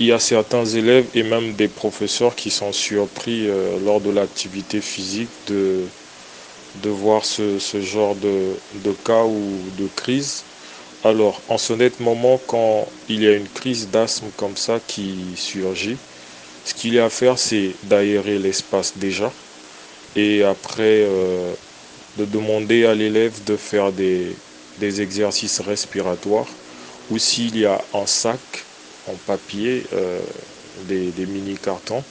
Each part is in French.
il y a certains élèves et même des professeurs qui sont surpris euh, lors de l'activité physique de, de voir ce, genre de, de, cas ou de crise. Alors, en ce net moment, quand il y a une crise d'asthme comme ça qui surgit, ce qu'il y a à faire, c'est d'aérer l'espace déjà et après euh, de demander à l'élève de faire des, des exercices respiratoires ou s'il y a un sac en papier euh, des, mini-cartons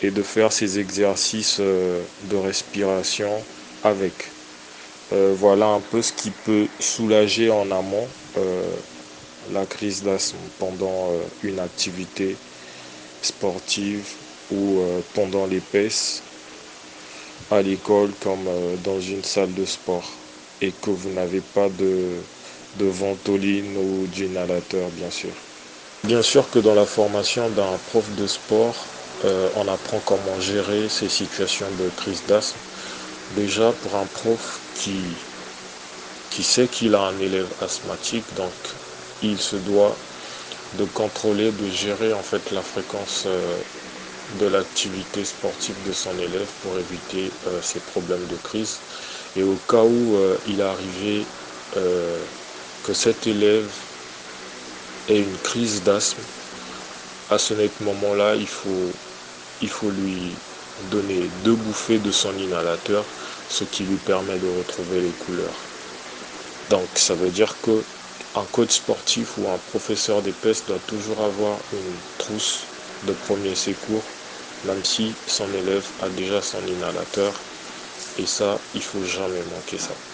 et de faire ces exercices euh, de respiration avec. Euh, voilà un peu ce qui peut soulager en amont la crise d'asthme pendant une activité sportive ou pendant l'épaisse à l'école comme dans une salle de sport et que vous n'avez pas de, de ventoline ou d'inhalateur bien sûr. Bien sûr que dans la formation d'un prof de sport, euh, on apprend comment gérer ces situations de crise d'asthme. Déjà pour un prof qui, qui sait qu'il a un élève asthmatique, donc il se doit de contrôler, de gérer en fait la fréquence euh, de l'activité sportive de son élève pour éviter euh, ces problèmes de crise. Et au cas où il est arrivé que cet élève ait une crise d'asthme, à ce moment-là, il faut, il faut lui donner deux bouffées de son inhalateur, ce qui lui permet de retrouver les couleurs. Donc ça veut dire que un coach sportif ou un professeur d'épaisse doit toujours avoir une trousse de premier secours, même si son élève a déjà son inhalateur. Et ça, il faut jamais manquer ça.